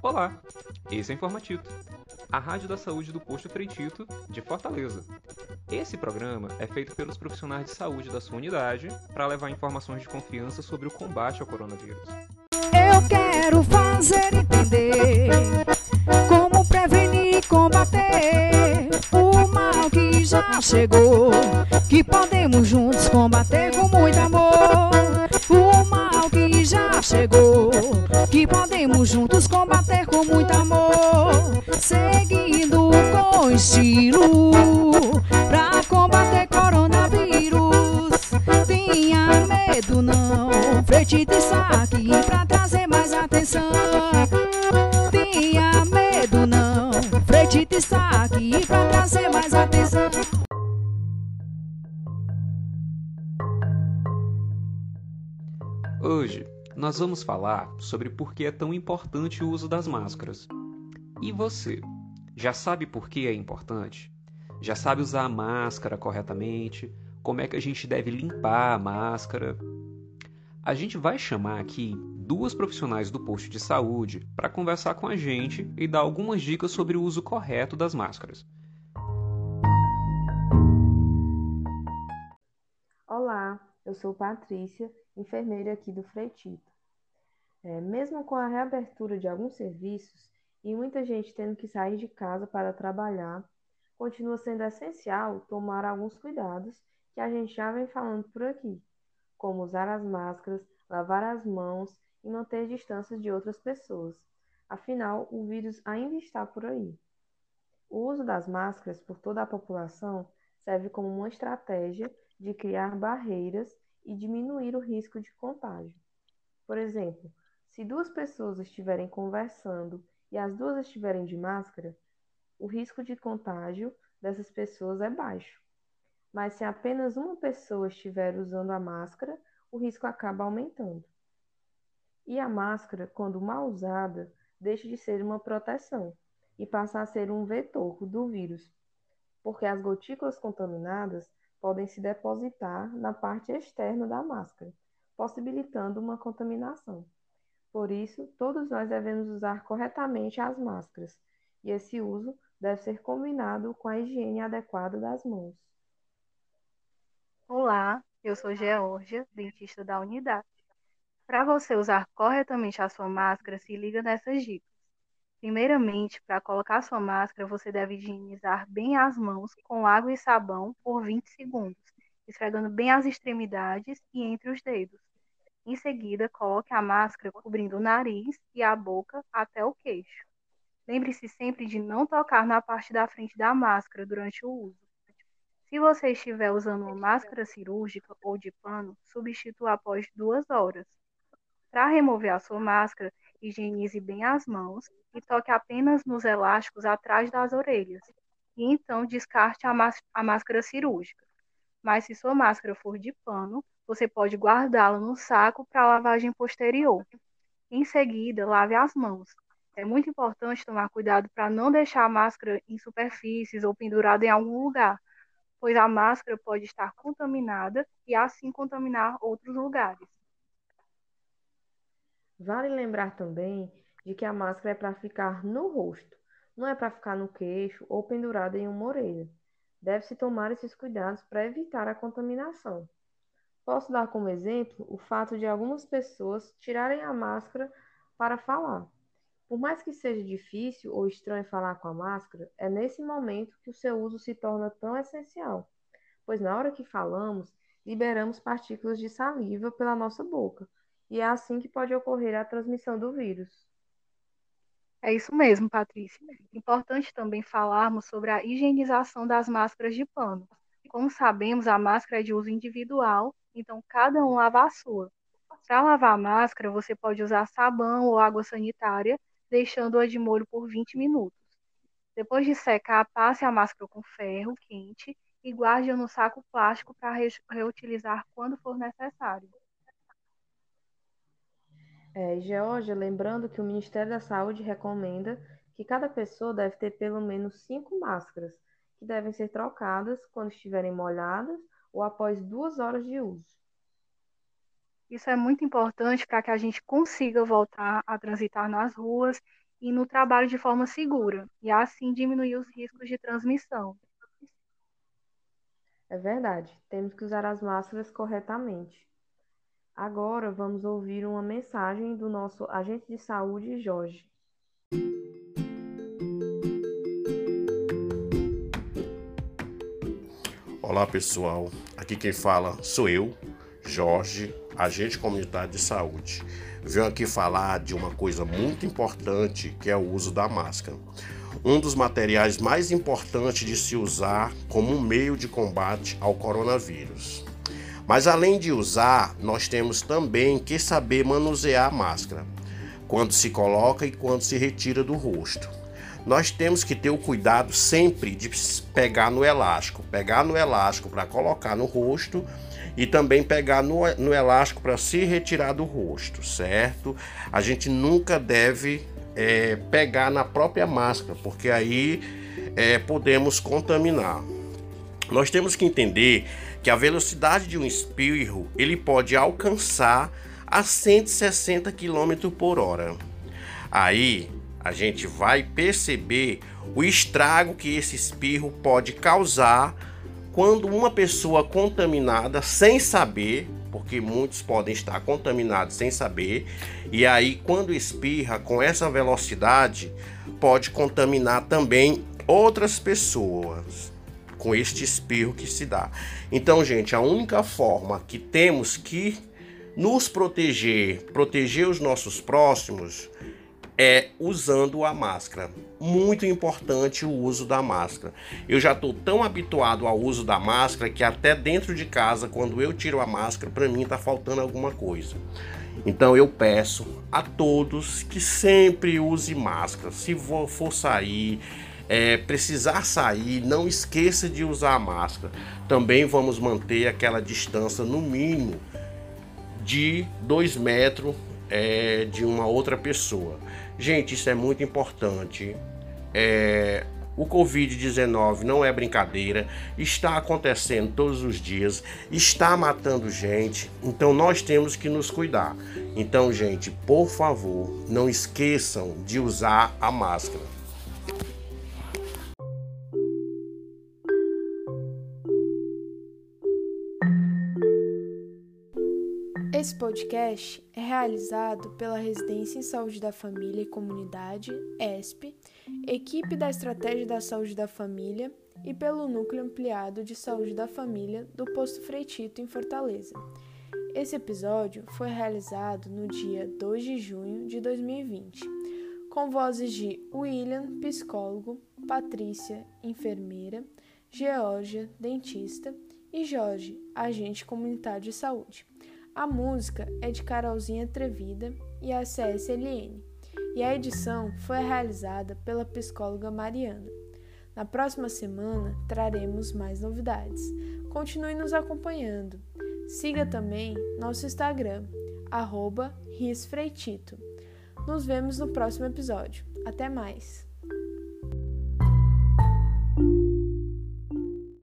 Olá, esse é o Informatito, a rádio da saúde do posto Freitito, de Fortaleza. Esse programa é feito pelos profissionais de saúde da sua unidade para levar informações de confiança sobre o combate ao coronavírus. Eu quero fazer entender como prevenir e combater o mal que já chegou, que podemos juntos combater com muito amor. O mal que já chegou, que podemos juntos combater estilo pra combater coronavírus. Tenha medo não, Fretita está aqui pra trazer mais atenção. Tenha medo não, Fretita está aqui pra trazer mais atenção. Hoje, nós vamos falar sobre por que é tão importante o uso das máscaras. E você, já sabe por que é importante? Já sabe usar a máscara corretamente? Como é que a gente deve limpar a máscara? A gente vai chamar aqui duas profissionais do posto de saúde para conversar com a gente e dar algumas dicas sobre o uso correto das máscaras. Olá, eu sou Patrícia, enfermeira aqui do Freitito. É, mesmo com a reabertura de alguns serviços e muita gente tendo que sair de casa para trabalhar, continua sendo essencial tomar alguns cuidados que a gente já vem falando por aqui, como usar as máscaras, lavar as mãos e manter distâncias de outras pessoas. Afinal, o vírus ainda está por aí. O uso das máscaras por toda a população serve como uma estratégia de criar barreiras e diminuir o risco de contágio. Por exemplo, se duas pessoas estiverem conversando e as duas estiverem de máscara, o risco de contágio dessas pessoas é baixo. Mas se apenas uma pessoa estiver usando a máscara, o risco acaba aumentando. E a máscara, quando mal usada, deixa de ser uma proteção e passa a ser um vetor do vírus, porque as gotículas contaminadas podem se depositar na parte externa da máscara, possibilitando uma contaminação. Por isso, todos nós devemos usar corretamente as máscaras, e esse uso deve ser combinado com a higiene adequada das mãos. Olá, eu sou Georgia, dentista da unidade. Para você usar corretamente a sua máscara, se liga nessas dicas. Primeiramente, para colocar sua máscara, você deve higienizar bem as mãos com água e sabão por 20 segundos, esfregando bem as extremidades e entre os dedos. Em seguida, coloque a máscara cobrindo o nariz e a boca até o queixo. Lembre-se sempre de não tocar na parte da frente da máscara durante o uso. Se você estiver usando uma máscara cirúrgica ou de pano, substitua após duas horas. Para remover a sua máscara, higienize bem as mãos e toque apenas nos elásticos atrás das orelhas. E então descarte a, a máscara cirúrgica. Mas se sua máscara for de pano, você pode guardá-la no saco para lavagem posterior. Em seguida, lave as mãos. É muito importante tomar cuidado para não deixar a máscara em superfícies ou pendurada em algum lugar, pois a máscara pode estar contaminada e assim contaminar outros lugares. Vale lembrar também de que a máscara é para ficar no rosto, não é para ficar no queixo ou pendurada em uma orelha. Deve-se tomar esses cuidados para evitar a contaminação. Posso dar como exemplo o fato de algumas pessoas tirarem a máscara para falar. Por mais que seja difícil ou estranho falar com a máscara, é nesse momento que o seu uso se torna tão essencial, pois na hora que falamos, liberamos partículas de saliva pela nossa boca, e é assim que pode ocorrer a transmissão do vírus. É isso mesmo, Patrícia. Importante também falarmos sobre a higienização das máscaras de pano. Como sabemos, a máscara é de uso individual, então cada um lava a sua. Para lavar a máscara, você pode usar sabão ou água sanitária, deixando-a de molho por 20 minutos. Depois de secar, passe a máscara com ferro quente e guarde-a no saco plástico para reutilizar quando for necessário. É, Georgia, lembrando que o Ministério da Saúde recomenda que cada pessoa deve ter pelo menos cinco máscaras, que devem ser trocadas quando estiverem molhadas ou após duas horas de uso. Isso é muito importante para que a gente consiga voltar a transitar nas ruas e no trabalho de forma segura, e assim diminuir os riscos de transmissão. É verdade, temos que usar as máscaras corretamente. Agora vamos ouvir uma mensagem do nosso agente de saúde, Jorge. Olá pessoal, aqui quem fala sou eu, Jorge, agente comunitário de saúde. Venho aqui falar de uma coisa muito importante que é o uso da máscara. Um dos materiais mais importantes de se usar como um meio de combate ao coronavírus. Mas além de usar, nós temos também que saber manusear a máscara, quando se coloca e quando se retira do rosto nós temos que ter o cuidado sempre de pegar no elástico, pegar no elástico para colocar no rosto e também pegar no, no elástico para se retirar do rosto, certo? A gente nunca deve é, pegar na própria máscara, porque aí é, podemos contaminar. Nós temos que entender que a velocidade de um espirro ele pode alcançar a 160 km por hora. Aí a gente vai perceber o estrago que esse espirro pode causar quando uma pessoa contaminada sem saber, porque muitos podem estar contaminados sem saber, e aí quando espirra com essa velocidade, pode contaminar também outras pessoas com este espirro que se dá. Então, gente, a única forma que temos que nos proteger, proteger os nossos próximos, é usando a máscara. Muito importante o uso da máscara. Eu já estou tão habituado ao uso da máscara que até dentro de casa, quando eu tiro a máscara, para mim está faltando alguma coisa. Então eu peço a todos que sempre use máscara. Se for sair, é, precisar sair, não esqueça de usar a máscara. Também vamos manter aquela distância no mínimo de 2 metros é, de uma outra pessoa. Gente, isso é muito importante. É, o Covid-19 não é brincadeira, está acontecendo todos os dias, está matando gente, então nós temos que nos cuidar. Então, gente, por favor, não esqueçam de usar a máscara. Esse podcast é realizado pela Residência em Saúde da Família e Comunidade, ESP, equipe da Estratégia da Saúde da Família e pelo Núcleo Ampliado de Saúde da Família do Posto Freitito, em Fortaleza. Esse episódio foi realizado no dia 2 de junho de 2020, com vozes de William, psicólogo, Patrícia, enfermeira, Georgia, dentista, e Jorge, agente comunitário de saúde. A música é de Carolzinha Trevida e a CSLN, e a edição foi realizada pela psicóloga Mariana. Na próxima semana traremos mais novidades. Continue nos acompanhando. Siga também nosso Instagram, arroba Nos vemos no próximo episódio. Até mais!